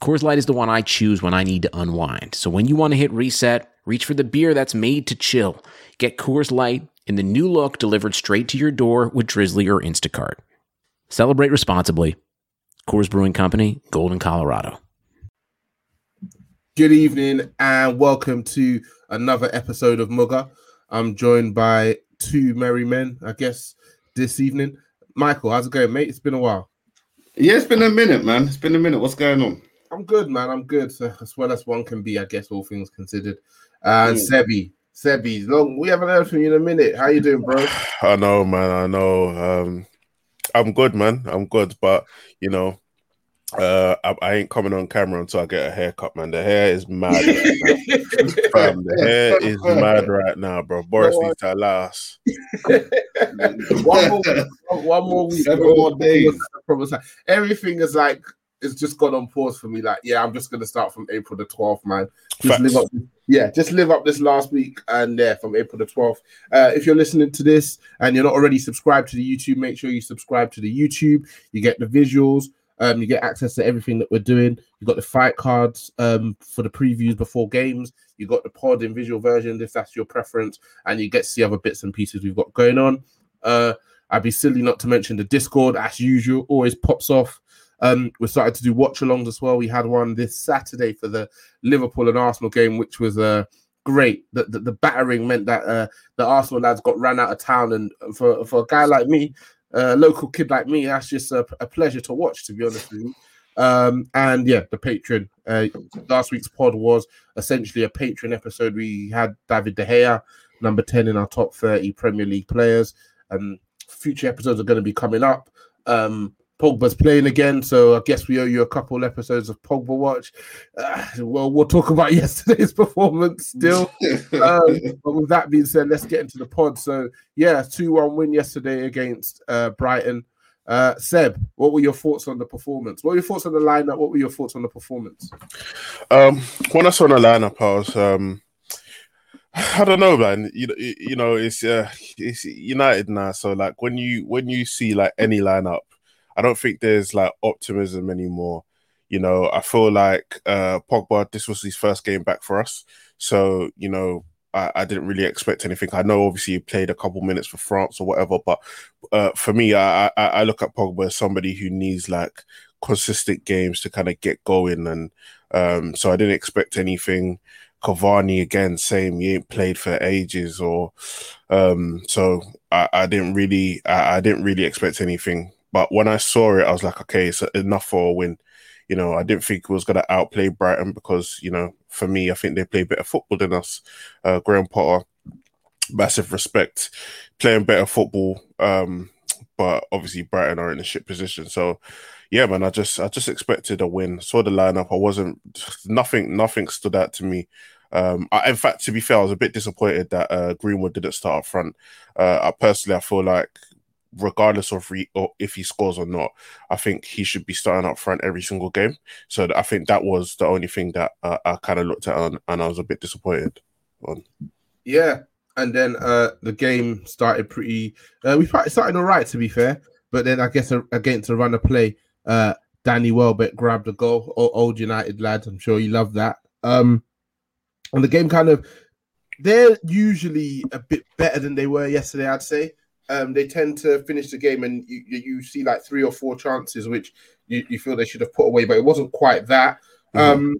Coors Light is the one I choose when I need to unwind. So when you want to hit reset, reach for the beer that's made to chill. Get Coors Light in the new look delivered straight to your door with Drizzly or Instacart. Celebrate responsibly. Coors Brewing Company, Golden, Colorado. Good evening and welcome to another episode of MUGA. I'm joined by two merry men, I guess, this evening. Michael, how's it going, mate? It's been a while. Yeah, it's been a minute, man. It's been a minute. What's going on? I'm good, man. I'm good. So, as well as one can be, I guess, all things considered. And mm. Sebby, Sebby, long we haven't heard from you in a minute. How you doing, bro? I know, man. I know. Um, I'm good, man. I'm good, but you know, uh, I, I, ain't coming on camera until I get a haircut, man. The hair is mad. Right the hair is mad right now, bro. Boris needs to last. one more, one more week, seven more days. Everything is like it's just gone on pause for me. Like, yeah, I'm just gonna start from April the 12th, man. Just live up, yeah, just live up this last week and yeah, from April the 12th. Uh, if you're listening to this and you're not already subscribed to the YouTube, make sure you subscribe to the YouTube. You get the visuals. Um, you get access to everything that we're doing. You got the fight cards um, for the previews before games. You got the pod in visual version if that's your preference, and you get to see other bits and pieces we've got going on. Uh, I'd be silly not to mention the Discord, as usual, always pops off. Um, we started to do watch alongs as well. We had one this Saturday for the Liverpool and Arsenal game, which was uh, great. The, the, the battering meant that uh, the Arsenal lads got ran out of town, and for for a guy like me, a local kid like me, that's just a, a, pleasure to watch. To be honest with you. Um, and yeah, the patron. Uh, last week's pod was essentially a patron episode. We had David De Gea, number 10 in our top 30 Premier League players. Um, future episodes are going to be coming up. Um, Pogba's playing again, so I guess we owe you a couple episodes of Pogba watch. Uh, well, we'll talk about yesterday's performance still. um, but with that being said, let's get into the pod. So, yeah, 2 1 win yesterday against uh, Brighton. Uh, Seb, what were your thoughts on the performance? What were your thoughts on the lineup? What were your thoughts on the performance? Um, when I saw the lineup, I was. Um... I don't know, man. You know, you know, it's uh, it's United now. So like when you when you see like any lineup, I don't think there's like optimism anymore. You know, I feel like uh Pogba, this was his first game back for us. So, you know, I, I didn't really expect anything. I know obviously he played a couple minutes for France or whatever, but uh, for me, I, I, I look at Pogba as somebody who needs like consistent games to kind of get going. And um, so I didn't expect anything. Cavani again, same. He ain't played for ages, or um, so I, I didn't really, I, I, didn't really expect anything but when I saw it, I was like, okay, it's enough for a win. You know, I didn't think it was going to outplay Brighton because, you know, for me, I think they play better football than us. Uh, Graham Potter, massive respect, playing better football. Um, but obviously Brighton are in a shit position. So, yeah, man, I just I just expected a win. Saw the lineup. I wasn't nothing. Nothing stood out to me. Um, I, in fact, to be fair, I was a bit disappointed that uh, Greenwood didn't start up front. Uh, I personally, I feel like regardless of re- or if he scores or not, I think he should be starting up front every single game. So I think that was the only thing that uh, I kind of looked at and, and, I was a bit disappointed on. Yeah, and then uh, the game started pretty. Uh, we started all right, to be fair, but then I guess against a run of play, uh, Danny Welbeck grabbed a goal. Old United lads, I'm sure you love that. Um, and the game kind of. They're usually a bit better than they were yesterday, I'd say um, they tend to finish the game and you, you see like three or four chances which you, you feel they should have put away, but it wasn't quite that. Mm-hmm. Um,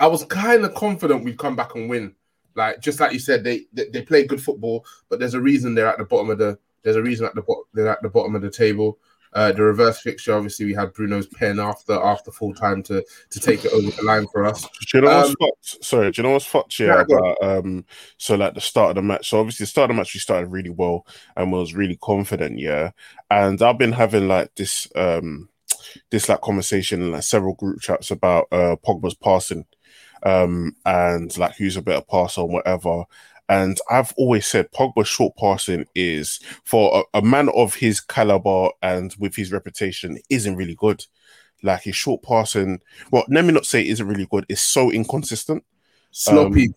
I was kind of confident we'd come back and win. Like just like you said, they, they, they play good football, but there's a reason they're at the bottom of the there's a reason at the bottom they're at the bottom of the table. Uh, the reverse fixture, obviously, we had Bruno's pen after after full time to to take it over the line for us. Do you know um, what's fucked? Sorry, do you know what's fucked? Yeah, about um, so like the start of the match. So obviously, the start of the match we started really well and was really confident. Yeah, and I've been having like this um this like conversation in like several group chats about uh Pogba's passing, um, and like who's a better passer or whatever. And I've always said Pogba's short passing is for a, a man of his caliber and with his reputation isn't really good. Like his short passing, well, let me not say it isn't really good. It's so inconsistent, sloppy,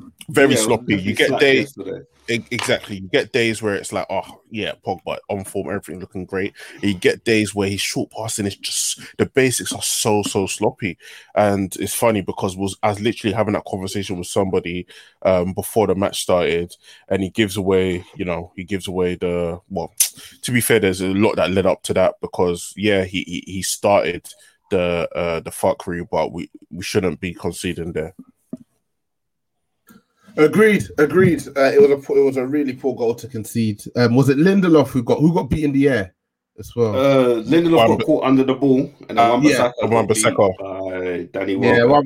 um, very yeah, sloppy. You get days. Yesterday exactly. You get days where it's like, oh yeah, Pogba on form, everything looking great. And you get days where his short passing is just the basics are so so sloppy, and it's funny because was I was literally having that conversation with somebody um, before the match started, and he gives away, you know, he gives away the well. To be fair, there's a lot that led up to that because yeah, he he, he started the uh, the fuckery, but we we shouldn't be conceding there. Agreed, agreed. Uh, it was a it was a really poor goal to concede. Um, was it Lindelof who got who got beat in the air as well? Uh, Lindelof got caught under the ball, and then uh, yeah, Wan-Bissaka Danny Yeah, Wan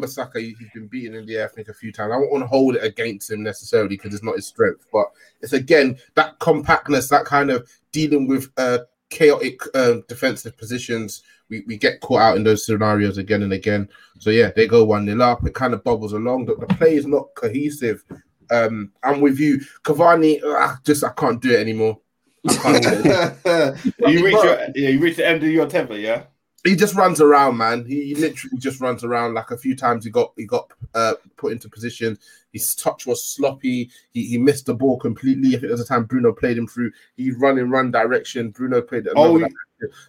Bissaka he's been beaten in the air I think a few times. I don't want to hold it against him necessarily because it's not his strength, but it's again that compactness, that kind of dealing with uh, chaotic uh, defensive positions we, we get caught out in those scenarios again and again. So yeah, they go one nil up. It kind of bubbles along. The, the play is not cohesive. Um, I'm with you, Cavani. Uh, just I can't do it anymore. you reach your, yeah, you reach the end of your temper, yeah. He just runs around, man. He literally just runs around. Like a few times, he got he got uh, put into position. His touch was sloppy. He, he missed the ball completely. I think there was a time Bruno played him through. He run in run direction. Bruno played oh,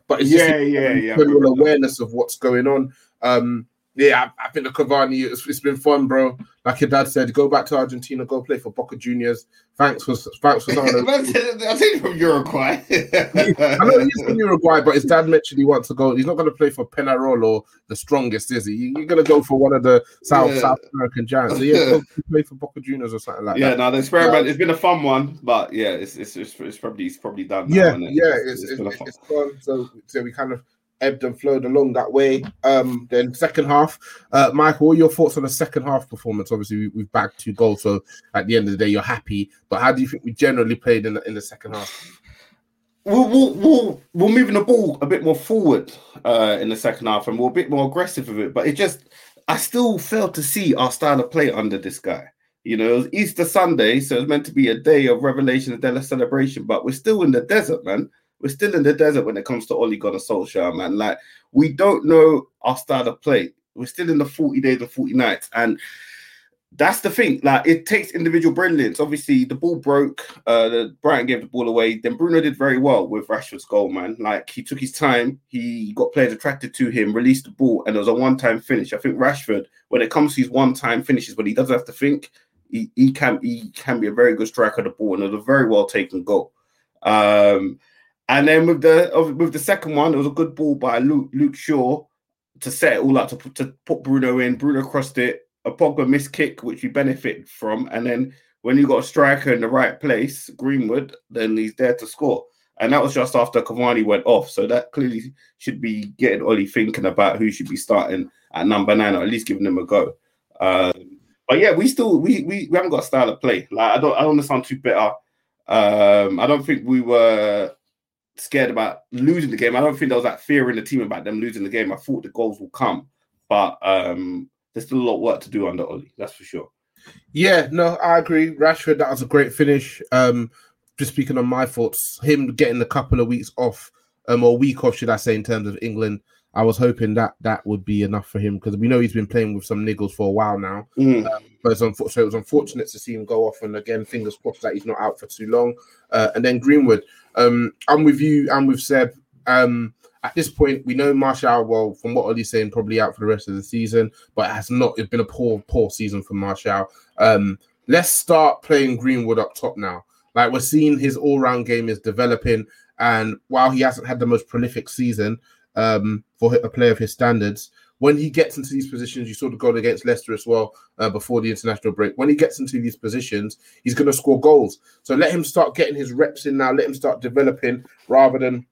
but it's yeah, just yeah, yeah, awareness of what's going on. Um, yeah, I, I think the Cavani, it's, it's been fun, bro. Like your dad said, go back to Argentina, go play for Boca Juniors. Thanks for thanks for some of I think from Uruguay. I know he's from Uruguay, but his dad mentioned he wants to go. He's not going to play for Penarol or the strongest, is he? You're going to go for one of the South yeah. South American giants. So yeah, go play for Boca Juniors or something like yeah, that. Yeah, no, the experiment. it's been a fun one, but yeah, it's it's it's, it's probably it's probably done. Now, yeah, yeah, it's, it's, it's, it's fun. So so we kind of ebbed and flowed along that way. Um, then second half, uh, Michael, your thoughts on the second half performance? Obviously, we, have bagged two goals, so at the end of the day, you're happy. But how do you think we generally played in the, in the second half? We'll, we'll, we're moving the ball a bit more forward uh, in the second half, and we're a bit more aggressive with it. But it just, I still fail to see our style of play under this guy. You know, it was Easter Sunday, so it's meant to be a day of revelation and day of celebration, but we're still in the desert, man. We're still in the desert when it comes to Ole Gunnar Solskjaer, man. Like we don't know our style of play. We're still in the 40 days of 40 nights. And that's the thing. Like it takes individual brilliance. Obviously, the ball broke. Uh, the Brighton gave the ball away. Then Bruno did very well with Rashford's goal, man. Like he took his time. He got players attracted to him, released the ball, and it was a one-time finish. I think Rashford, when it comes to his one-time finishes, when he doesn't have to think, he, he can he can be a very good striker of the ball, and it was a very well taken goal. Um, and then with the with the second one, it was a good ball by Luke, Luke Shaw to set it all up to put, to put Bruno in. Bruno crossed it. A Pogba missed kick, which we benefit from. And then when you got a striker in the right place, Greenwood, then he's there to score. And that was just after Cavani went off. So that clearly should be getting Ollie thinking about who should be starting at number nine, or at least giving them a go. Um, but yeah, we still we, we we haven't got a style of play. Like I don't I don't sound too bitter. Um, I don't think we were scared about losing the game. I don't think there was that fear in the team about them losing the game. I thought the goals will come, but um, there's still a lot of work to do under Ollie. That's for sure. Yeah, no, I agree. Rashford, that was a great finish. Um, just speaking on my thoughts, him getting a couple of weeks off, um, or week off, should I say, in terms of England. I was hoping that that would be enough for him because we know he's been playing with some niggles for a while now. Mm. Um, but it's so it was unfortunate to see him go off. And again, fingers crossed that he's not out for too long. Uh, and then Greenwood, um, I'm with you. I'm with Seb. Um, at this point, we know Martial, Well, from what Ollie's saying, probably out for the rest of the season. But it has not. It's been a poor, poor season for Martial. Um, let's start playing Greenwood up top now. Like we're seeing his all-round game is developing, and while he hasn't had the most prolific season um, for a player of his standards, when he gets into these positions, you saw the goal against Leicester as well uh, before the international break. When he gets into these positions, he's going to score goals. So let him start getting his reps in now. Let him start developing rather than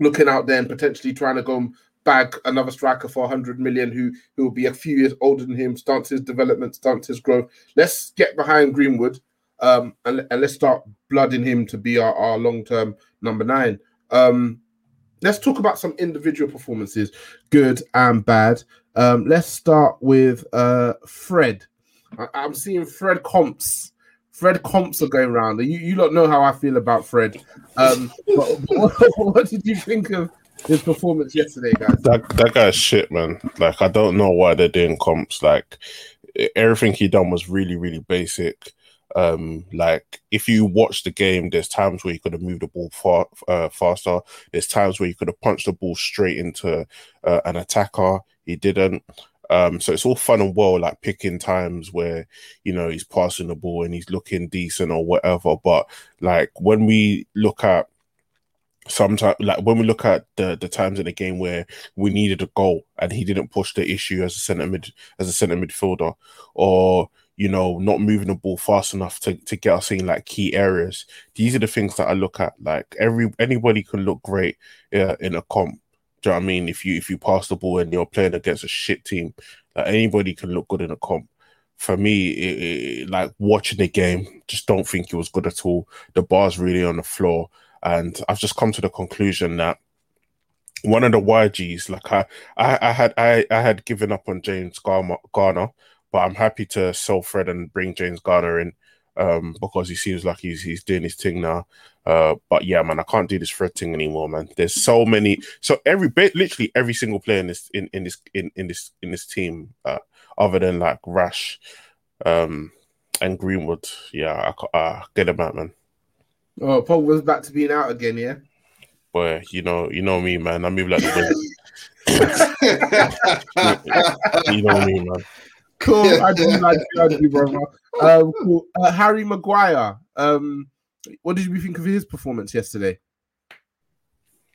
looking out there and potentially trying to go and bag another striker for 100 million who who will be a few years older than him, starts his development, starts his growth. Let's get behind Greenwood um, and, and let's start blooding him to be our, our long term number nine. Um, let's talk about some individual performances, good and bad. Um, let's start with uh, Fred. I- am seeing Fred comps. Fred comps are going around. You you don't know how I feel about Fred. Um, what, what, what did you think of his performance yesterday, guys? That that guy's shit, man. Like I don't know why they're doing comps. Like everything he done was really really basic. Um, like if you watch the game, there's times where you could have moved the ball far uh, faster. There's times where you could have punched the ball straight into uh, an attacker. He didn't. Um, so it's all fun and well, like picking times where you know he's passing the ball and he's looking decent or whatever. But like when we look at sometimes like when we look at the the times in the game where we needed a goal and he didn't push the issue as a center mid as a center midfielder or you know, not moving the ball fast enough to, to get us in like key areas. These are the things that I look at. Like every anybody can look great uh, in a comp. Do you know what I mean? If you if you pass the ball and you're playing against a shit team, like anybody can look good in a comp. For me, it, it, like watching the game, just don't think it was good at all. The bar's really on the floor, and I've just come to the conclusion that one of the YGs, like I, I, I had, I, I had given up on James Garner but I'm happy to sell Fred and bring James Garner in um, because he seems like he's he's doing his thing now. Uh, but yeah, man, I can't do this Fred thing anymore, man. There's so many, so every bit, literally every single player in this in, in this in, in this in this team, uh, other than like Rash, um, and Greenwood, yeah, I, I get him out, man. Oh, Paul was back to being out again, yeah. Boy, you know, you know me, man. I move like the wind. you know me, man. Cool. I don't like you, brother. Um, cool. Uh, Harry Maguire. Um, what did you think of his performance yesterday?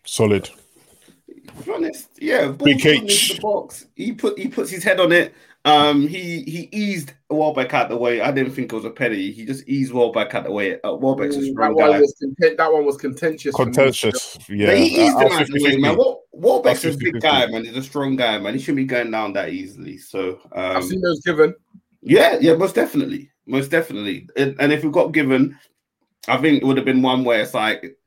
Solid. To be honest, yeah, big H. The box. He put he puts his head on it. Um, he he eased Welbeck out the way. I didn't think it was a penalty. He just eased Welbeck out the way. Uh, Welbeck's a mm, strong that guy. Was content, that one was contentious. Contentious, yeah. But he eased him out the way, man. What Welbeck's a big guy, man. He's a strong guy, man. He shouldn't be going down that easily. So um, I've seen those given. Yeah, yeah, most definitely, most definitely. And, and if we got given, I think it would have been one where it's like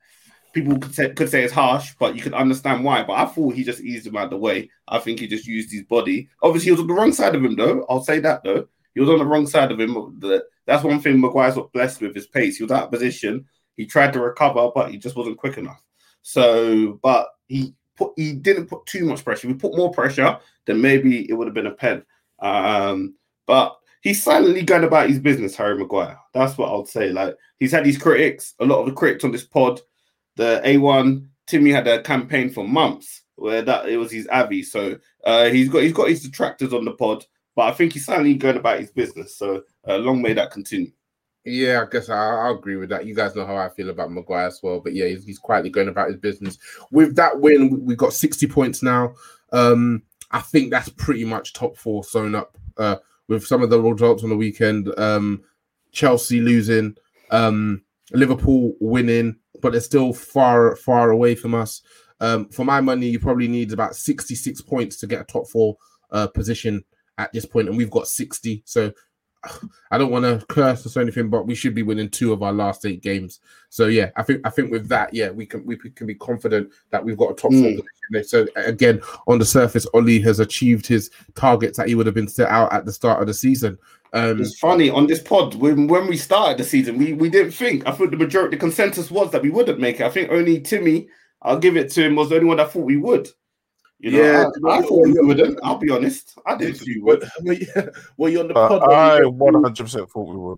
people could say could say it's harsh, but you could understand why. But I thought he just eased him out the way. I think he just used his body. Obviously, he was on the wrong side of him, though. I'll say that though. He was on the wrong side of him. That's one thing Maguire's not blessed with his pace. He was out of position. He tried to recover, but he just wasn't quick enough. So, but he put he didn't put too much pressure. If he put more pressure, then maybe it would have been a pen. Um, but he's silently going about his business, Harry Maguire. That's what I'll say. Like he's had these critics, a lot of the critics on this pod the A1 Timmy had a campaign for months where that it was his Avi. So uh, he's got he's got his detractors on the pod, but I think he's certainly going about his business. So uh, long may that continue. Yeah, I guess I, I, agree with that. You guys know how I feel about Maguire as well, but yeah, he's, he's quietly going about his business. With that win, we got 60 points now. Um, I think that's pretty much top four sewn up uh, with some of the results on the weekend. Um, Chelsea losing, um, Liverpool winning, but they're still far, far away from us. Um, for my money, you probably need about 66 points to get a top four uh, position at this point, and we've got 60. So I don't want to curse or anything, but we should be winning two of our last eight games. So yeah, I think I think with that, yeah, we can we can be confident that we've got a top mm. four position. So again, on the surface, Ollie has achieved his targets that he would have been set out at the start of the season. Um, it's funny on this pod when when we started the season, we we didn't think. I think the majority, the consensus was that we wouldn't make it. I think only Timmy, I'll give it to him, was the only one that thought we would. You know, yeah, I, I thought we wouldn't. I'll be honest, I didn't think you would. Were you on the pod? Uh, I one hundred percent thought we would.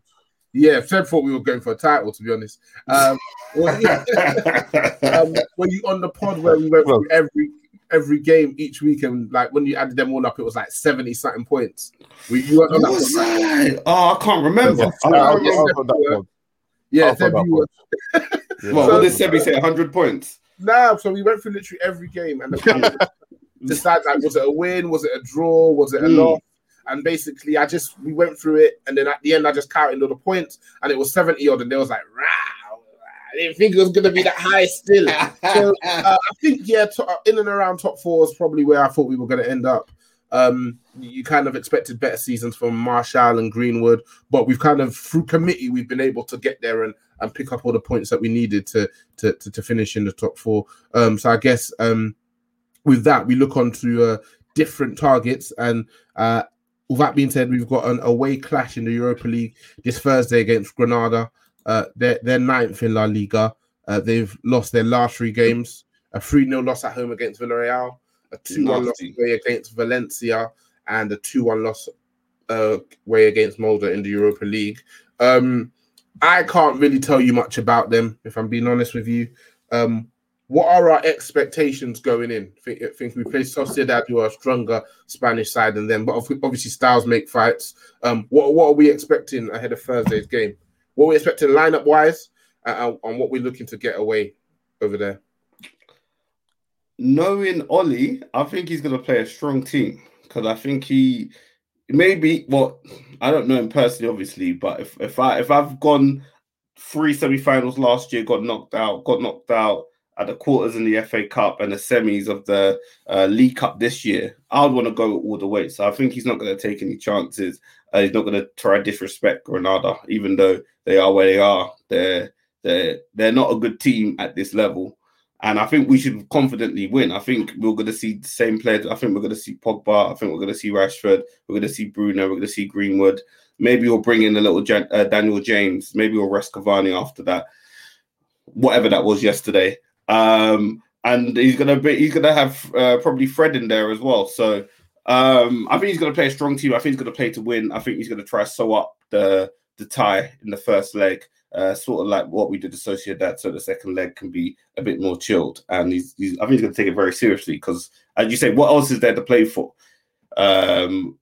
Yeah, Fred thought we were going for a title. To be honest, um, were, you, um, were you on the pod where we went through every every game each week, and like when you added them all up, it was like seventy something points. We, you on that, that? Oh, I can't remember. I can't remember. Yeah, Sebby was. yeah. Well, what did Sebby say? hundred points. Nah, so we went through literally every game and decide like was it a win, was it a draw, was it a mm. loss? And basically, I just we went through it, and then at the end, I just counted all the points, and it was seventy odd, and there was like, Rah! I didn't think it was going to be that high still. so uh, I think yeah, to, uh, in and around top four is probably where I thought we were going to end up. Um, you kind of expected better seasons from Martial and Greenwood, but we've kind of through committee we've been able to get there and and pick up all the points that we needed to to to, to finish in the top four. Um, so I guess um, with that we look on to uh, different targets and. Uh, with that being said, we've got an away clash in the Europa League this Thursday against Granada. Uh, they're, they're ninth in La Liga. Uh, they've lost their last three games a 3 0 loss at home against Villarreal, a 2 1 loss away against Valencia, and a 2 1 loss uh, way against Molde in the Europa League. Um, I can't really tell you much about them, if I'm being honest with you. Um, what are our expectations going in? I think, I think we play Sociedad, who are a stronger Spanish side than them, but obviously styles make fights. Um, what what are we expecting ahead of Thursday's game? What we expecting lineup wise, uh, and what we're looking to get away over there? Knowing Ollie, I think he's going to play a strong team because I think he maybe well, I don't know him personally, obviously, but if if I if I've gone three semi-finals last year, got knocked out, got knocked out at the quarters in the FA Cup and the semis of the uh, League Cup this year, I would want to go all the way. So I think he's not going to take any chances. Uh, he's not going to try disrespect Granada, even though they are where they are. They're they're they're not a good team at this level, and I think we should confidently win. I think we're going to see the same players. I think we're going to see Pogba. I think we're going to see Rashford. We're going to see Bruno. We're going to see Greenwood. Maybe we'll bring in a little uh, Daniel James. Maybe we'll rest Cavani after that. Whatever that was yesterday. Um, and he's gonna be he's gonna have uh, probably Fred in there as well. So um, I think he's gonna play a strong team. I think he's gonna play to win. I think he's gonna try to sew up the the tie in the first leg, uh, sort of like what we did a Sociedad, so the second leg can be a bit more chilled. And he's, he's I think he's gonna take it very seriously because, as you say, what else is there to play for? Um,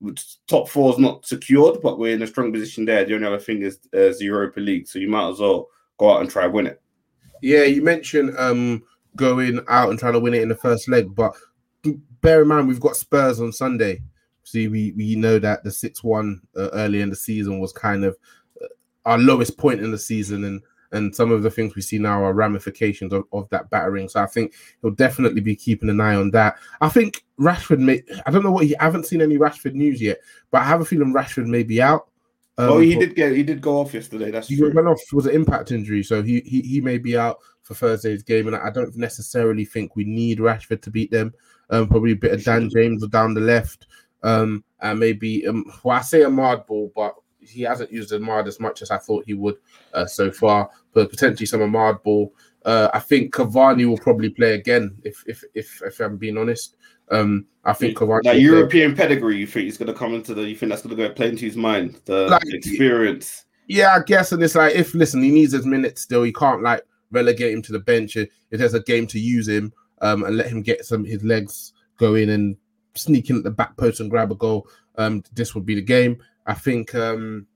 top four is not secured, but we're in a strong position there. The only other thing is uh, the Europa League, so you might as well go out and try win it. Yeah, you mentioned um, going out and trying to win it in the first leg, but bear in mind we've got Spurs on Sunday. See, we we know that the six one uh, early in the season was kind of uh, our lowest point in the season, and and some of the things we see now are ramifications of, of that battering. So I think he'll definitely be keeping an eye on that. I think Rashford may. I don't know what he. I haven't seen any Rashford news yet, but I have a feeling Rashford may be out. Um, oh, he did get he did go off yesterday. That's he true. went off was an impact injury, so he, he he may be out for Thursday's game, and I don't necessarily think we need Rashford to beat them. Um, probably a bit of Dan James or down the left, um, and maybe um, well, I say a Amad ball, but he hasn't used Amad as much as I thought he would uh, so far. But potentially some Amad ball. Uh, I think Cavani will probably play again if if if, if I'm being honest. Um, I think Cavani that European pedigree. You think he's going to come into the? You think that's going to go play into his mind? The like, experience. Yeah, I guess. And it's like if listen, he needs his minutes still. He can't like relegate him to the bench if there's a game to use him um, and let him get some his legs going and sneak in at the back post and grab a goal. Um, this would be the game. I think. Um,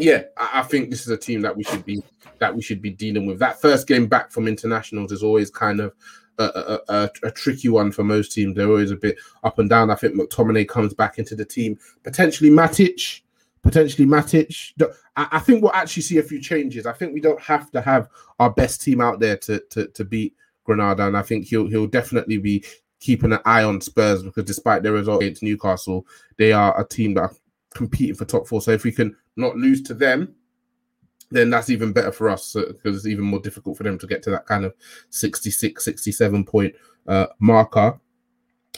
yeah, I, I think this is a team that we should be that we should be dealing with. That first game back from internationals is always kind of a, a, a, tricky one for most teams. They're always a bit up and down. I think McTominay comes back into the team. Potentially Matic. Potentially Matic. I, I think we'll actually see a few changes. I think we don't have to have our best team out there to to, to beat Granada, and I think he'll he'll definitely be keeping an eye on Spurs because despite their result against Newcastle, they are a team that competing for top four. So if we can not lose to them, then that's even better for us because it's even more difficult for them to get to that kind of 66, 67 point uh, marker.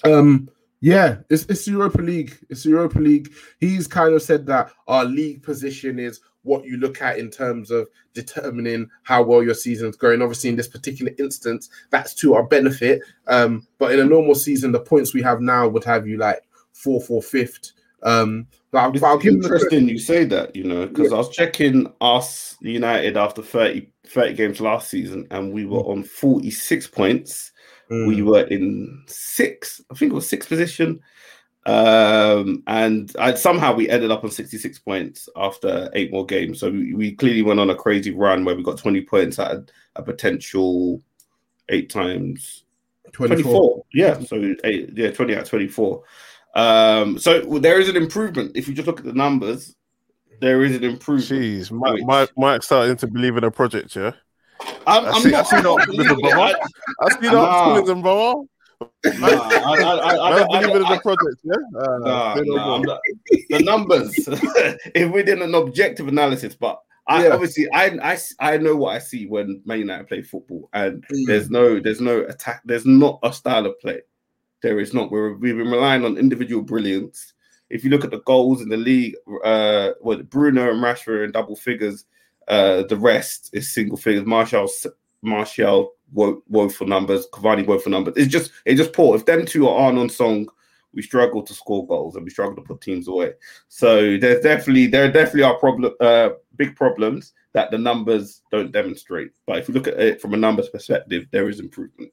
Um, yeah, it's, it's Europa League. It's Europa League. He's kind of said that our league position is what you look at in terms of determining how well your season is going. Obviously, in this particular instance, that's to our benefit. Um, but in a normal season, the points we have now would have you like fourth or fifth. Um, but I'll, it's I'll give interesting you say that, you know, because yeah. I was checking us United after 30, 30 games last season, and we were mm. on 46 points. Mm. We were in six, I think it was sixth position. Um, and I, somehow we ended up on 66 points after eight more games. So we, we clearly went on a crazy run where we got 20 points at a, a potential eight times 24. 24. Yeah, so eight, yeah, 20 out 24. Um, so there is an improvement. If you just look at the numbers, there is an improvement. Jeez, Mike, Mike, Mike starting to believe in a project, yeah. I'm, I see, not, I see optimism, brother. I see the optimism, brother. I, I, I, don't believe in the project. Yeah, uh, nah, nah, not, the numbers. if we did an objective analysis, but I yeah. obviously I, I I know what I see when Man United play football, and mm. there's no there's no attack. There's not a style of play. There is not. We're we've been relying on individual brilliance. If you look at the goals in the league, uh, Bruno and Rashford in double figures, uh, the rest is single figures. Martial, Martial, wo- woeful numbers. Cavani, woeful numbers. It's just it's just poor. If them two are on song, we struggle to score goals and we struggle to put teams away. So there's definitely there definitely are problem uh, big problems that the numbers don't demonstrate. But if you look at it from a numbers perspective, there is improvement.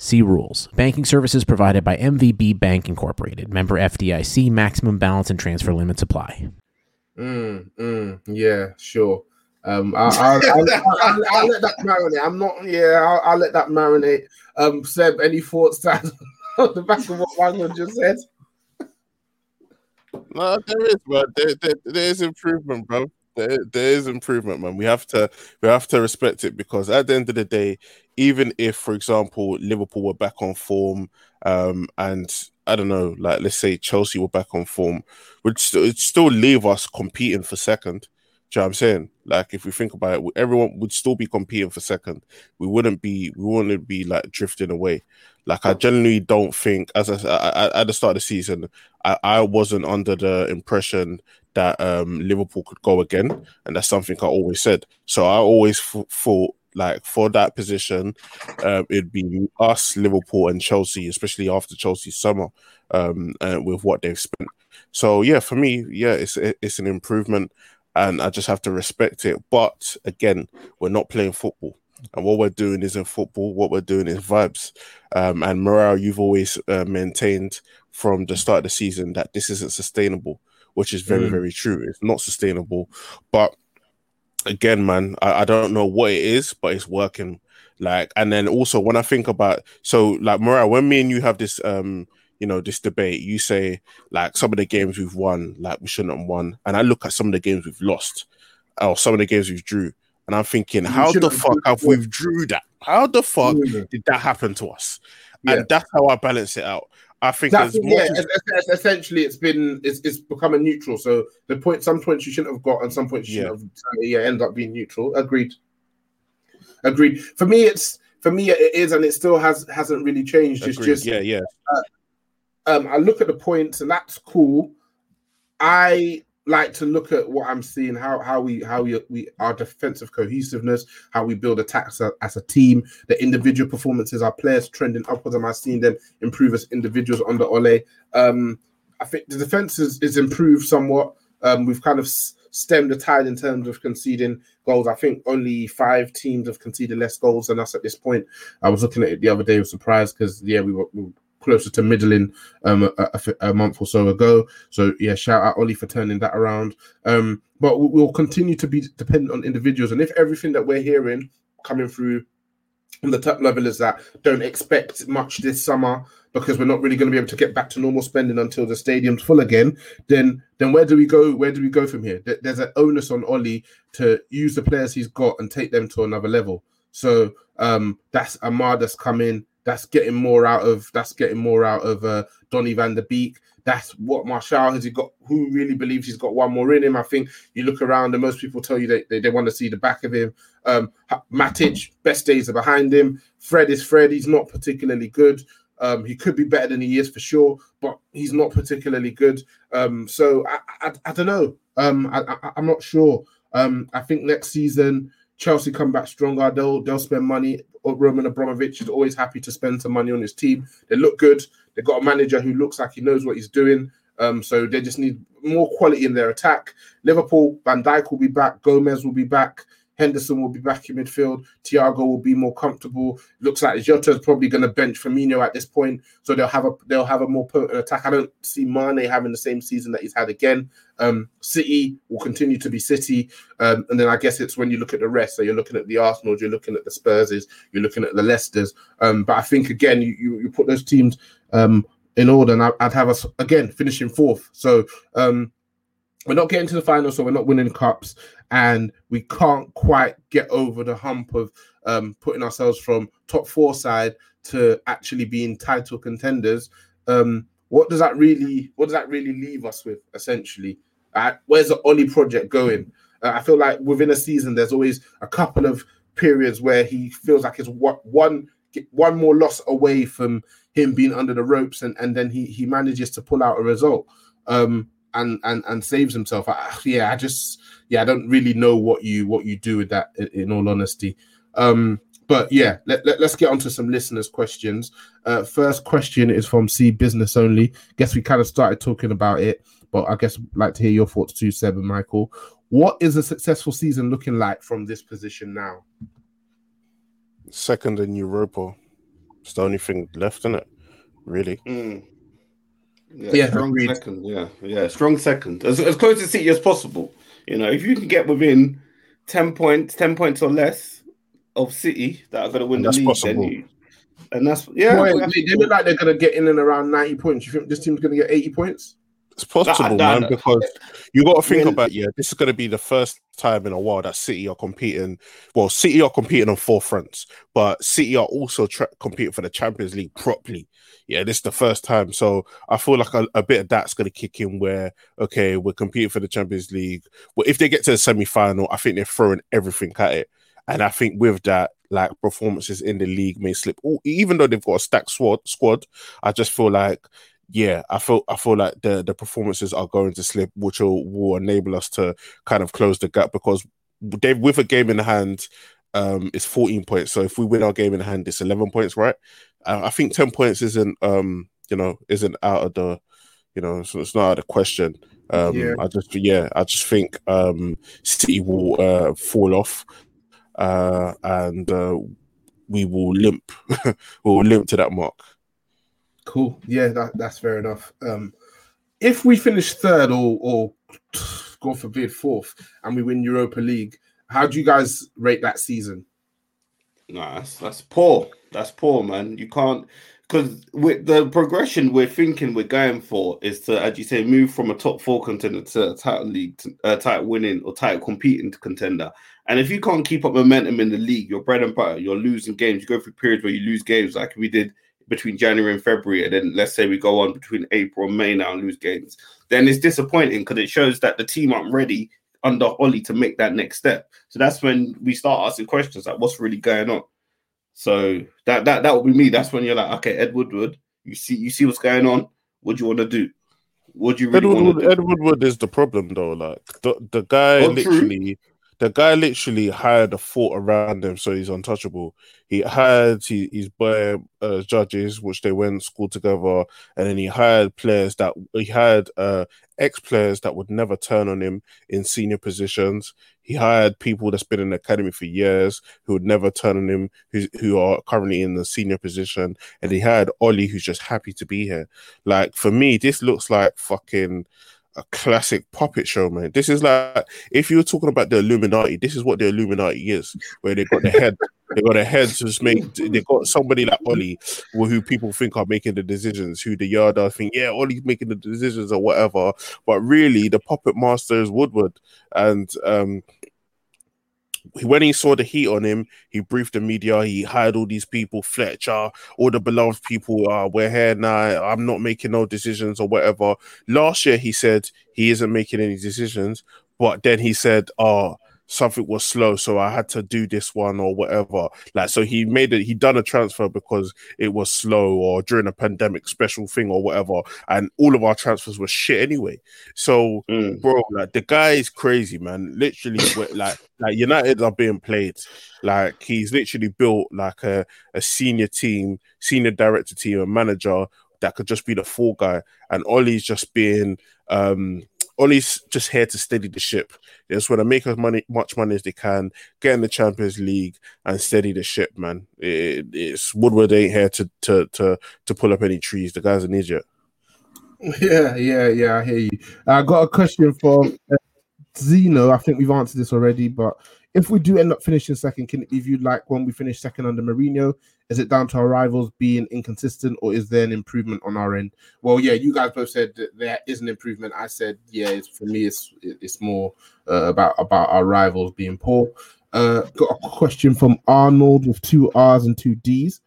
See rules. Banking services provided by MVB Bank Incorporated. Member FDIC. Maximum balance and transfer limits apply. Mm, mm, yeah, sure. Um, I'll, I'll, I'll, I'll, let that marinate. I'm not. Yeah, I'll, let that marinate. Um, Seb, any thoughts that on the back of what Wangman just said? No, there is, bro. There, there, there is improvement, bro. There, there is improvement, man. We have to, we have to respect it because at the end of the day, even if, for example, Liverpool were back on form, um, and I don't know, like let's say Chelsea were back on form, would st- still leave us competing for second. Do you know what I'm saying? Like if we think about it, everyone would still be competing for second. We wouldn't be we wouldn't be like drifting away. Like I generally don't think as I, I, at the start of the season, I, I wasn't under the impression that um, Liverpool could go again, and that's something I always said. So I always f- thought like for that position, um, it'd be us, Liverpool, and Chelsea, especially after Chelsea's summer, um, and with what they've spent. So yeah, for me, yeah, it's it's an improvement and I just have to respect it. But again, we're not playing football. And what we're doing isn't football. What we're doing is vibes. Um, and Morayo, you've always uh, maintained from the start of the season that this isn't sustainable, which is very, mm. very true. It's not sustainable. But again, man, I, I don't know what it is, but it's working. Like, and then also when I think about so like Morayo, when me and you have this um you know, this debate, you say like some of the games we've won, like we shouldn't have won, and I look at some of the games we've lost, or some of the games we've drew, and I'm thinking, you how the fuck have we drew that? How the fuck yeah. did that happen to us? Yeah. And that's how I balance it out. I think that's yeah. As, essentially, it's been it's, it's become a neutral. So the point, some points you shouldn't have got, and some points you yeah. shouldn't have. Yeah, end up being neutral. Agreed. Agreed. For me, it's for me it is, and it still has hasn't really changed. Agreed. It's just yeah, yeah. Uh, um, I look at the points, and that's cool. I like to look at what I'm seeing, how how we how we, we our defensive cohesiveness, how we build attacks as a, as a team, the individual performances, our players trending upwards. Am I seeing them improve as individuals under Ole? Um, I think the defense is, is improved somewhat. Um, we've kind of stemmed the tide in terms of conceding goals. I think only five teams have conceded less goals than us at this point. I was looking at it the other day, was surprised because yeah, we were, we were closer to middling um, a, a, a, month or so ago. So yeah, shout out Ollie for turning that around. Um, but we'll continue to be dependent on individuals, and if everything that we're hearing coming through from the top level is that don't expect much this summer because we're not really going to be able to get back to normal spending until the stadium's full again. Then, then where do we go? Where do we go from here? There's an onus on Ollie to use the players he's got and take them to another level. So um, that's Amad that's coming that's getting more out of that's getting more out of uh, Donny van der Beek. That's what Martial has he got. Who really believes he's got one more in him? I think you look around and most people tell you they, they, they want to see the back of him. Um, Matic, best days are behind him. Fred is Fred. He's not particularly good. Um, he could be better than he is for sure, but he's not particularly good. Um, so I, I, I, don't know. Um, I, am not sure. Um, I think next season Chelsea come back stronger. They'll they'll spend money. Roman Abramovich is always happy to spend some money on his team. They look good. They've got a manager who looks like he knows what he's doing. Um, so they just need more quality in their attack. Liverpool, Van Dijk will be back. Gomez will be back. Henderson will be back in midfield. Thiago will be more comfortable. Looks like Jota is probably going to bench Firmino at this point, so they'll have a they'll have a more potent attack. I don't see Mane having the same season that he's had again. Um, City will continue to be City, um, and then I guess it's when you look at the rest. So you're looking at the Arsenal's, you're looking at the Spurses, you're looking at the Leicesters. Um, but I think again, you you, you put those teams um, in order, and I, would have us again finishing fourth. So um, we're not getting to the final, so we're not winning cups and we can't quite get over the hump of um, putting ourselves from top four side to actually being title contenders. Um, what does that really? What does that really leave us with? Essentially, uh, where's the Ollie project going? Uh, I feel like within a season, there's always a couple of periods where he feels like it's one one more loss away from him being under the ropes, and, and then he he manages to pull out a result um, and and and saves himself. I, yeah, I just yeah, I don't really know what you what you do with that. In, in all honesty, um, but yeah, let, let, us get on to some listeners' questions. Uh, first question is from C Business Only. Guess we kind of started talking about it, but I guess I'd like to hear your thoughts too, Seb and Michael. What is a successful season looking like from this position now? Second in Europa. It's the only thing left in it, really. Mm. Yeah, yeah, strong agreed. second. Yeah, yeah, strong second. As, as close to City as possible. You know, if you can get within ten points, ten points or less of City that are going to win the league, possible. then you, and that's yeah. Boy, they, they look like they're going to get in and around ninety points. You think this team's going to get eighty points? It's possible, man, because you got to think about yeah. This is going to be the first time in a while that City are competing. Well, City are competing on four fronts, but City are also tra- competing for the Champions League properly. Yeah, this is the first time, so I feel like a, a bit of that's going to kick in. Where okay, we're competing for the Champions League. Well, if they get to the semi final, I think they're throwing everything at it, and I think with that, like performances in the league may slip. Even though they've got a stacked squad, squad, I just feel like yeah, I feel I feel like the the performances are going to slip, which will, will enable us to kind of close the gap because they with a game in hand, um, it's 14 points. So if we win our game in hand, it's 11 points, right? I, I think 10 points isn't um, you know, isn't out of the, you know, so it's not out of the question. Um, yeah. I just yeah, I just think um, City will uh, fall off, uh, and uh, we will limp, we'll limp to that mark. Cool. Yeah, that, that's fair enough. Um, if we finish third or, or God forbid fourth, and we win Europa League, how do you guys rate that season? Nah, that's, that's poor. That's poor, man. You can't because with the progression we're thinking we're going for is to, as you say, move from a top four contender to a title league, uh, title winning or title competing contender. And if you can't keep up momentum in the league, your bread and butter, you're losing games. You go through periods where you lose games, like we did between January and February, and then let's say we go on between April and May now and lose games, then it's disappointing because it shows that the team aren't ready under Ollie to make that next step. So that's when we start asking questions like, what's really going on? So that that that would be me. That's when you're like, okay, Ed Woodward, you see you see what's going on. What do you want to do? What do you really Ed Woodward, Ed Woodward is the problem though. Like the the guy oh, literally. True the guy literally hired a fort around him, so he's untouchable. He hired he, his boy uh, judges, which they went school together, and then he hired players that he had uh, ex players that would never turn on him in senior positions. He hired people that's been in the academy for years who would never turn on him, who who are currently in the senior position, and he hired Ollie, who's just happy to be here. Like for me, this looks like fucking a classic puppet show, man. This is like if you were talking about the Illuminati, this is what the Illuminati is, where they got the head, they got a head to just make. They got somebody like Ollie, who people think are making the decisions, who the yard are think, yeah, Ollie's making the decisions or whatever, but really the puppet master is Woodward, and um, when he saw the heat on him, he briefed the media. He hired all these people, Fletcher, all the beloved people. Uh, we're here now. I'm not making no decisions or whatever. Last year, he said he isn't making any decisions, but then he said, "Oh, something was slow, so I had to do this one or whatever. Like, so he made it, he done a transfer because it was slow or during a pandemic special thing or whatever. And all of our transfers were shit anyway. So, mm. bro, like the guy is crazy, man. Literally, like, like United are being played. Like, he's literally built like a, a senior team, senior director team, a manager that could just be the full guy. And Ollie's just being, um, Ollie's just here to steady the ship. They just want to make as money, much money as they can, get in the Champions League, and steady the ship, man. It, it's Woodward ain't here to to to to pull up any trees. The guy's an idiot. Yeah, yeah, yeah. I hear you. I got a question for uh, Zeno. I think we've answered this already, but if we do end up finishing second, can it be viewed like when we finished second under Mourinho? Is it down to our rivals being inconsistent, or is there an improvement on our end? Well, yeah, you guys both said that there is an improvement. I said, yeah, it's, for me, it's it's more uh, about about our rivals being poor. Uh, got a question from Arnold with two R's and two D's.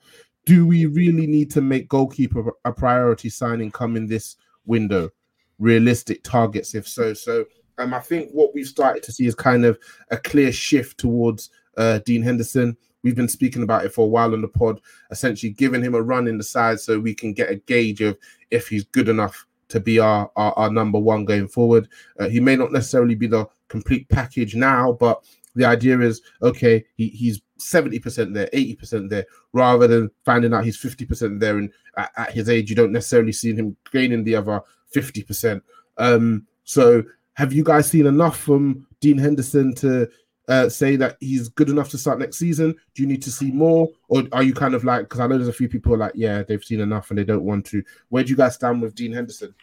Do we really need to make goalkeeper a priority signing coming this window? Realistic targets, if so. So um, I think what we've started to see is kind of a clear shift towards uh, Dean Henderson. We've been speaking about it for a while on the pod, essentially giving him a run in the side so we can get a gauge of if he's good enough to be our, our, our number one going forward. Uh, he may not necessarily be the complete package now, but the idea is okay, he, he's 70% there, 80% there, rather than finding out he's 50% there. And at, at, his age, you don't necessarily see him gaining the other 50%. Um, so, have you guys seen enough from Dean Henderson to uh, say that he's good enough to start next season? Do you need to see more, or are you kind of like? Because I know there's a few people like, yeah, they've seen enough and they don't want to. Where do you guys stand with Dean Henderson?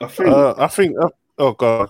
I think. Uh, I think. Uh, oh God.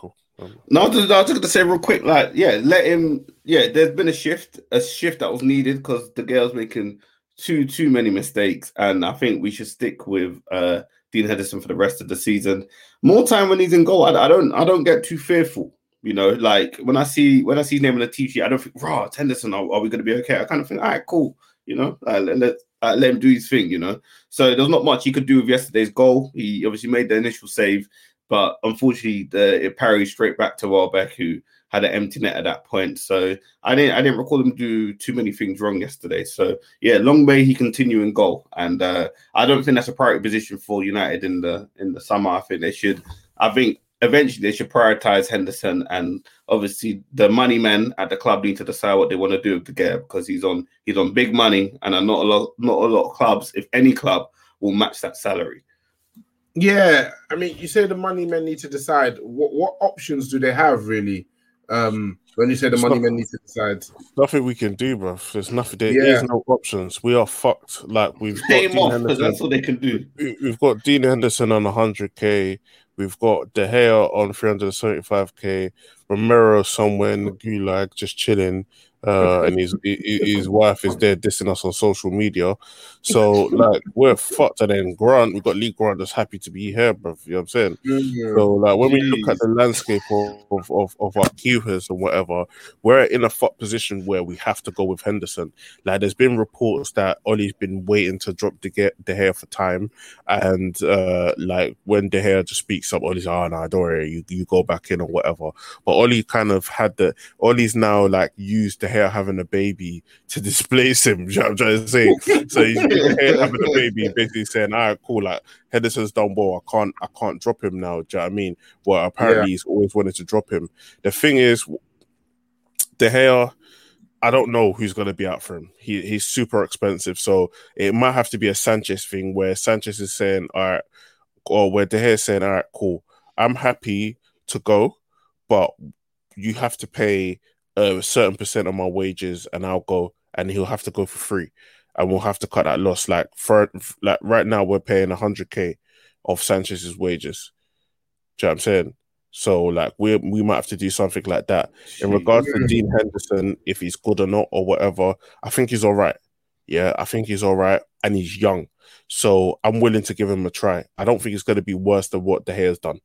No, I was, just gonna say real quick, like, yeah, let him. Yeah, there's been a shift, a shift that was needed because the girls making too too many mistakes, and I think we should stick with uh Dean Henderson for the rest of the season. More time when he's in goal. I, I don't I don't get too fearful. You know, like when I see when I see his name on the sheet, I don't think, raw Henderson, are, are we going to be okay? I kind of think, all right, cool. You know, uh, let, let, uh, let him do his thing. You know, so there's not much he could do with yesterday's goal. He obviously made the initial save, but unfortunately, the, it parried straight back to Welbeck, who had an empty net at that point. So I didn't I didn't recall him do too many things wrong yesterday. So yeah, long may he continue in goal. And uh, I don't think that's a priority position for United in the in the summer. I think they should. I think eventually they should prioritize Henderson and obviously the money men at the club need to decide what they want to do with the guy because he's on he's on big money and are not a lot not a lot of clubs, if any club, will match that salary. Yeah, I mean, you say the money men need to decide what what options do they have really? Um, when you say the it's money not, men need to decide, nothing we can do, bro. There's nothing. There, yeah. There's no options. We are fucked. Like we've got Dean off because that's what they can do. We've got Dean Henderson on 100k. We've got De Gea on 375k, Romero somewhere in the gulag just chilling uh, and his his wife is there dissing us on social media. So like we're fucked. And then Grant, we've got Lee Grant that's happy to be here, bro. You know what I'm saying? Mm-hmm. So like when we look at the landscape of, of, of our keepers and whatever, we're in a fuck position where we have to go with Henderson. Like there's been reports that Ollie's been waiting to drop De, Ge- De Gea for time, and uh like when De Gea just speaks up, Ollie's oh no, don't worry, you you go back in or whatever. But Ollie kind of had the Ollie's now like used the Gea having a baby to displace him. You know I'm trying to say? so he's having a baby, basically saying, "All right, cool. Like Henderson's done well. I can't, I can't drop him now." Do you know what I mean? Well, apparently yeah. he's always wanted to drop him. The thing is, De Gea. I don't know who's going to be out for him. He he's super expensive, so it might have to be a Sanchez thing where Sanchez is saying, "All right," or where De Gea saying, "All right, cool. I'm happy to go, but you have to pay a certain percent of my wages and I'll go and he'll have to go for free and we'll have to cut that loss. Like for like right now we're paying hundred K of Sanchez's wages. Do you know what I'm saying? So like we we might have to do something like that. In regards to Dean Henderson, if he's good or not or whatever, I think he's all right. Yeah, I think he's all right and he's young. So I'm willing to give him a try. I don't think it's going to be worse than what De Gea has done.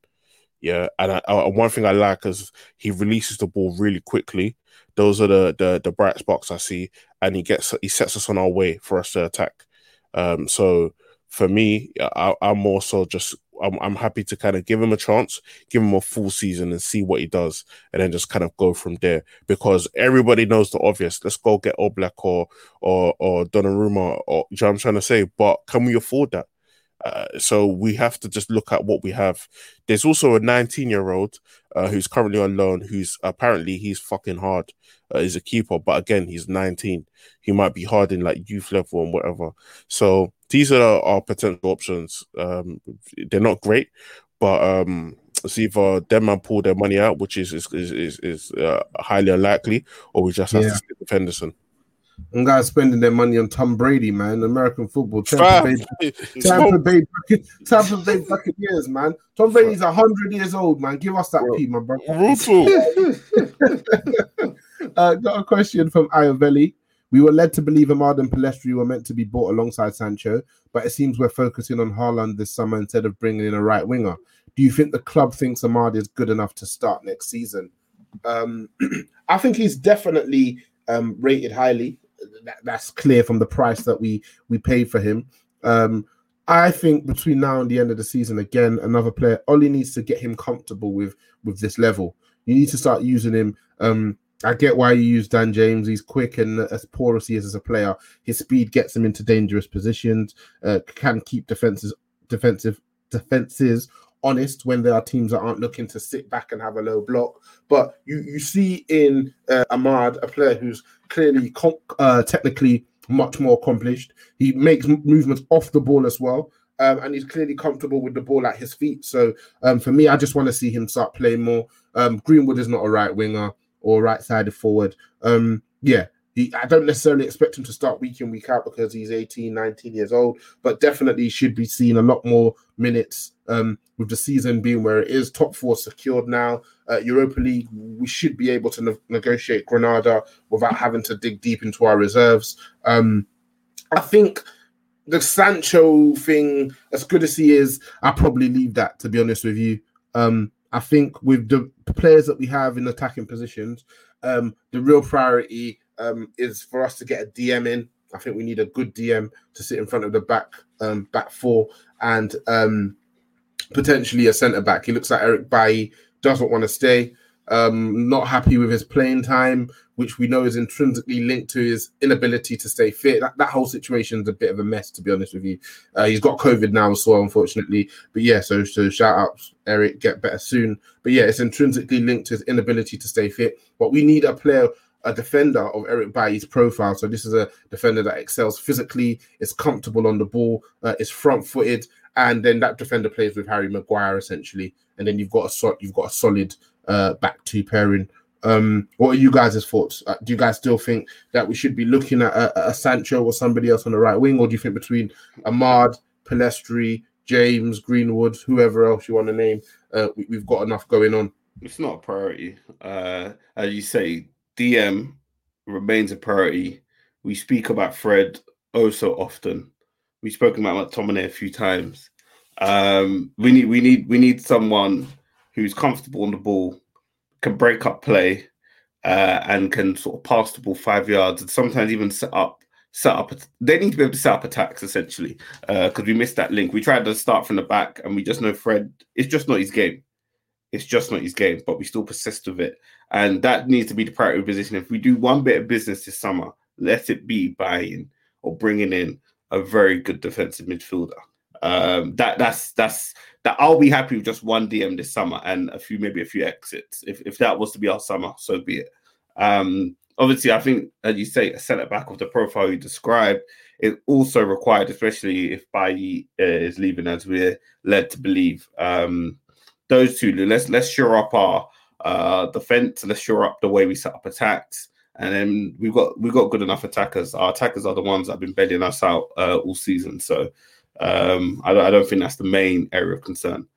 Yeah, and I, I, one thing I like is he releases the ball really quickly. Those are the the the bright spots I see, and he gets he sets us on our way for us to attack. Um, so for me, I, am more so just I'm, I'm happy to kind of give him a chance, give him a full season and see what he does, and then just kind of go from there. Because everybody knows the obvious. Let's go get Oblak or or or Donnarumma, or you know I'm trying to say. But can we afford that? Uh, so we have to just look at what we have. There's also a 19 year old uh, who's currently on loan, who's apparently he's fucking hard. Uh, he's a keeper, but again, he's 19. He might be hard in like youth level and whatever. So these are our potential options. Um, they're not great, but um, it's either them and pull their money out, which is is is, is, is uh, highly unlikely, or we just have yeah. to stick with Henderson. And guys spending their money on Tom Brady, man. American football. Tampa Bay, Tampa Bay, Tampa Bay Buccaneers, man. Tom Brady's hundred years old, man. Give us that P, my brother. uh, got a question from Iovelli. We were led to believe Amad and Pellistri were meant to be bought alongside Sancho, but it seems we're focusing on Haaland this summer instead of bringing in a right winger. Do you think the club thinks Amad is good enough to start next season? Um, I think he's definitely um, rated highly. That, that's clear from the price that we we paid for him. Um, I think between now and the end of the season, again, another player. Ollie needs to get him comfortable with with this level. You need to start using him um, I get why you use Dan James. He's quick and as poor as he is as a player, his speed gets him into dangerous positions. Uh, can keep defenses defensive defenses honest when there are teams that aren't looking to sit back and have a low block. But you you see in uh, Amad a player who's clearly com- uh, technically much more accomplished. He makes movements off the ball as well. Um, and he's clearly comfortable with the ball at his feet. So um, for me, I just want to see him start playing more. Um, Greenwood is not a right winger or right sided forward. Um, yeah, he, I don't necessarily expect him to start week in, week out because he's 18, 19 years old, but definitely should be seeing a lot more minutes um, with the season being where it is. Top four secured now. Uh, Europa League, we should be able to ne- negotiate Granada without having to dig deep into our reserves. Um, I think the Sancho thing, as good as he is, I probably leave that to be honest with you. Um, I think with the players that we have in attacking positions, um, the real priority um, is for us to get a DM in. I think we need a good DM to sit in front of the back um, back four and um, potentially a centre back. He looks like Eric Bailly doesn't want to stay. Um, not happy with his playing time, which we know is intrinsically linked to his inability to stay fit. That, that whole situation is a bit of a mess, to be honest with you. Uh, he's got COVID now as well, unfortunately. But yeah, so so shout out Eric, get better soon. But yeah, it's intrinsically linked to his inability to stay fit. But we need a player a defender of Eric Bailly's profile. So this is a defender that excels physically, is comfortable on the ball, uh, is front-footed, and then that defender plays with Harry Maguire essentially, and then you've got a so- you've got a solid uh, back two pairing. Um, what are you guys' thoughts? Uh, do you guys still think that we should be looking at a, a, Sancho or somebody else on the right wing, or do you think between Amad, Pellistri, James, Greenwood, whoever else you want to name, uh, we, have got enough going on? It's not a priority. Uh, as you say, DM remains a priority. We speak about Fred oh so often. We've spoken about McTominay a few times. Um, we need we need we need someone who's comfortable on the ball, can break up play, uh, and can sort of pass the ball five yards, and sometimes even set up set up. They need to be able to set up attacks essentially because uh, we missed that link. We tried to start from the back, and we just know Fred. It's just not his game. It's just not his game, but we still persist with it, and that needs to be the priority position. If we do one bit of business this summer, let it be buying or bringing in a very good defensive midfielder. Um, that that's that's that I'll be happy with just one DM this summer and a few maybe a few exits. If if that was to be our summer, so be it. Um, obviously, I think as you say, a centre back of the profile you described is also required, especially if uh, is leaving, as we're led to believe. Um, those two, let's let's shore up our uh, defense. Let's shore up the way we set up attacks. And then we've got we've got good enough attackers. Our attackers are the ones that have been bailing us out uh, all season. So um, I, I, don't think that's the main area of concern.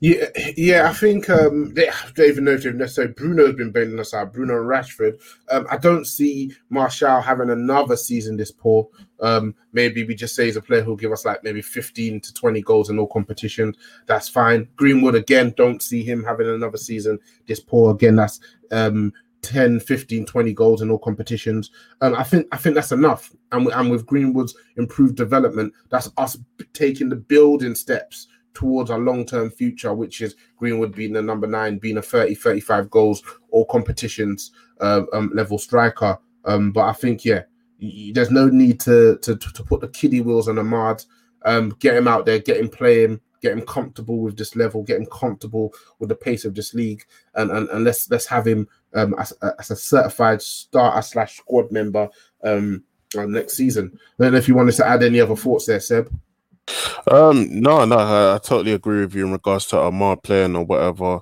Yeah, yeah, I think um, they don't even know if they've necessarily. Bruno's been bailing us out. Bruno and Rashford. Um, I don't see Martial having another season this poor. Um, maybe we just say he's a player who'll give us like maybe 15 to 20 goals in all competitions. That's fine. Greenwood again, don't see him having another season this poor. Again, that's um 10 15 20 goals in all competitions um, i think i think that's enough and, and with greenwood's improved development that's us taking the building steps towards our long-term future, which is Greenwood being the number nine, being a 30, 35 goals or competitions uh, um, level striker. Um, but I think, yeah, y- there's no need to, to to put the kiddie wheels on Amad. Um, get him out there, get him playing, get him comfortable with this level, get him comfortable with the pace of this league, and and, and let's let's have him um, as, as a certified starter slash squad member um, uh, next season. I don't know if you wanted to add any other thoughts there, Seb. Um, no, no, I, I, totally agree with you in regards to Amad playing or whatever.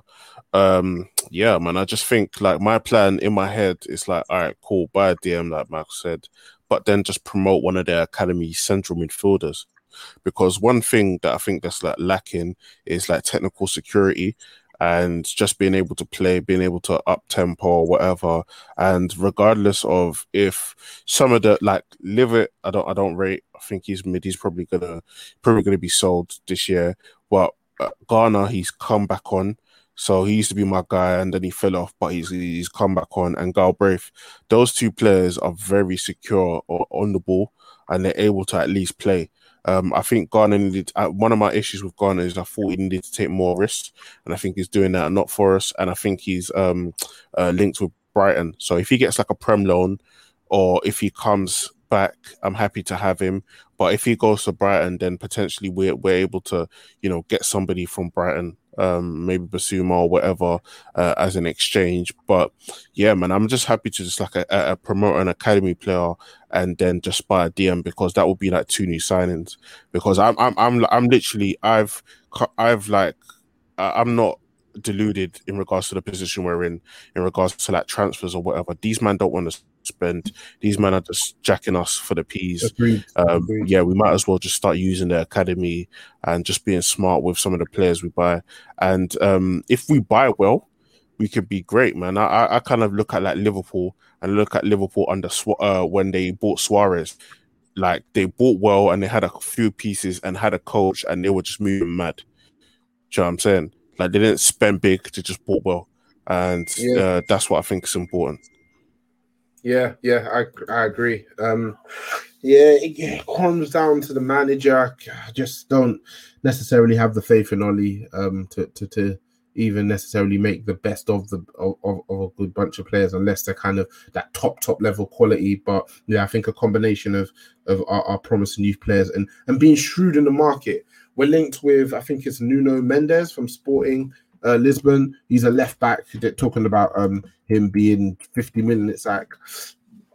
Um, yeah, man, I just think like my plan in my head is like, all right, cool, buy a DM, like Mark said, but then just promote one of their academy central midfielders. Because one thing that I think that's like lacking is like technical security and just being able to play, being able to up tempo or whatever. And regardless of if some of the like Levitt, I don't I don't rate. I think he's mid. He's probably gonna probably gonna be sold this year. But uh, Garner, he's come back on. So he used to be my guy, and then he fell off, but he's he's come back on. And Galbraith, those two players are very secure or on the ball, and they're able to at least play. Um, I think Garner needed uh, one of my issues with Garner is I thought he needed to take more risks, and I think he's doing that not for us. And I think he's um, uh, linked with Brighton. So if he gets like a prem loan, or if he comes back, I'm happy to have him. But if he goes to Brighton, then potentially we're we're able to you know get somebody from Brighton um, maybe Bissouma or whatever uh, as an exchange. But yeah, man, I'm just happy to just like a, a promote an academy player and then just buy a DM because that would be like two new signings. Because I'm I'm I'm I'm literally I've I've like I'm not deluded in regards to the position we're in in regards to like transfers or whatever. These men don't want to spend. These men are just jacking us for the peas. Um, Yeah, we might as well just start using the academy and just being smart with some of the players we buy. And um, if we buy well, we could be great, man. I, I kind of look at like Liverpool and look at Liverpool under uh, when they bought Suarez. Like they bought well and they had a few pieces and had a coach and they were just moving mad. Do you know what I'm saying? Like they didn't spend big, they just bought well. And yeah. uh, that's what I think is important. Yeah, yeah, I I agree. Um, yeah, it, it, comes down to the manager. I just don't necessarily have the faith in Ollie um, to, to to even necessarily make the best of the of, of a good bunch of players unless they're kind of that top top level quality. But yeah, I think a combination of of our, our promising youth players and and being shrewd in the market. We're linked with I think it's Nuno Mendes from Sporting uh, Lisbon. He's a left back. Talking about um, him being 50 million. It's like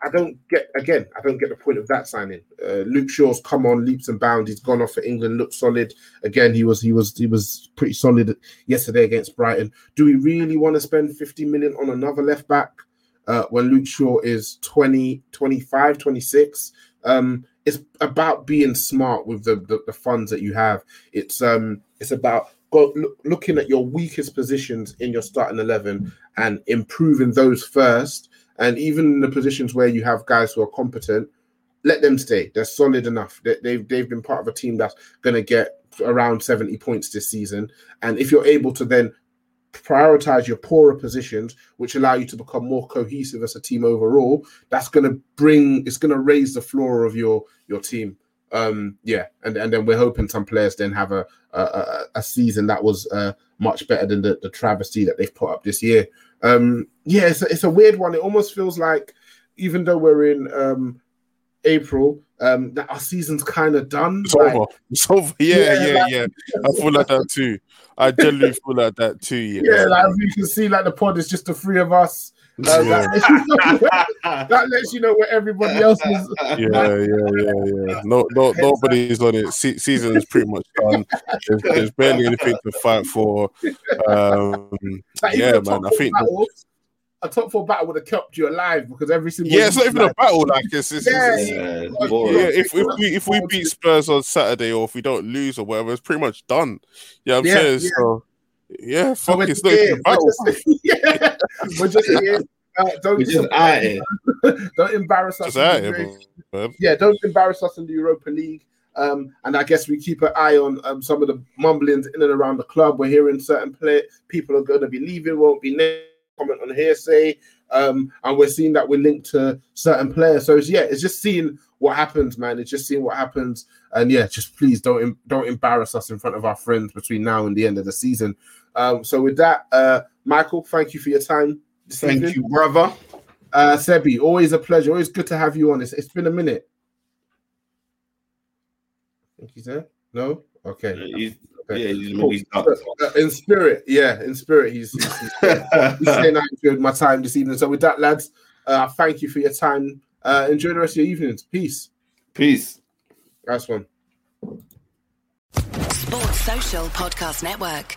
I don't get again. I don't get the point of that signing. Uh, Luke Shaw's come on leaps and bounds. He's gone off for England. Looked solid again. He was he was he was pretty solid yesterday against Brighton. Do we really want to spend 50 million on another left back uh, when Luke Shaw is 20, 25, 26? Um, it's about being smart with the, the, the funds that you have. It's um it's about go, look, looking at your weakest positions in your starting 11 and improving those first. And even in the positions where you have guys who are competent, let them stay. They're solid enough. They, they've, they've been part of a team that's going to get around 70 points this season. And if you're able to then prioritize your poorer positions, which allow you to become more cohesive as a team overall, that's going to bring, it's going to raise the floor of your your team um, yeah, and and then we're hoping some players then have a a, a season that was uh, much better than the, the travesty that they've put up this year. Um, yeah, it's a, it's a weird one. It almost feels like even though we're in um, April, um, that our season's kind of done. It's like, over. It's over. Yeah, yeah, yeah, yeah. I feel like that too. I generally feel like that too. Yeah, yeah like you can see, like the pod is just the three of us uh, yeah. that, that, lets you know where everybody else is. yeah, yeah, yeah, yeah. No, no, nobody's on it. Se- season is pretty much done. There's, there's, barely anything to fight for. Um, yeah, man. I think. Battle, a top four battle would have kept you alive because every single yeah, it's not even like, a battle. Like it's, it's, yeah, it's, yeah, yeah, if, if we if we beat Spurs on Saturday or if we don't lose or whatever, it's pretty much done. Yeah, I'm yeah, saying yeah. so. Yeah, fuck, so it's not even a battle. We're just, yeah, we're just here. Uh, don't, we just don't embarrass us. It, yeah, don't embarrass us in the Europa League. Um, and I guess we keep an eye on um, some of the mumblings in and around the club. We're hearing certain play- people are going to be leaving, won't be named, comment on hearsay. Um, and we're seeing that we're linked to certain players. So it's, yeah, it's just seeing what happens, man. It's just seeing what happens, and yeah, just please don't don't embarrass us in front of our friends between now and the end of the season. Um, so with that, uh, Michael, thank you for your time. Thank evening. you, brother. Uh, Sebby, always a pleasure. Always good to have you on. It's, it's been a minute. Think he's there? No. Okay. Yeah, he's, okay. yeah, he's, cool. he's uh, in spirit. Yeah, in spirit. He's, he's, he's, he's saying I enjoyed my time this evening. So with that, lads, uh, thank you for your time. Uh, enjoy the rest of your evenings. Peace. Peace. Last one. Sports Social Podcast Network.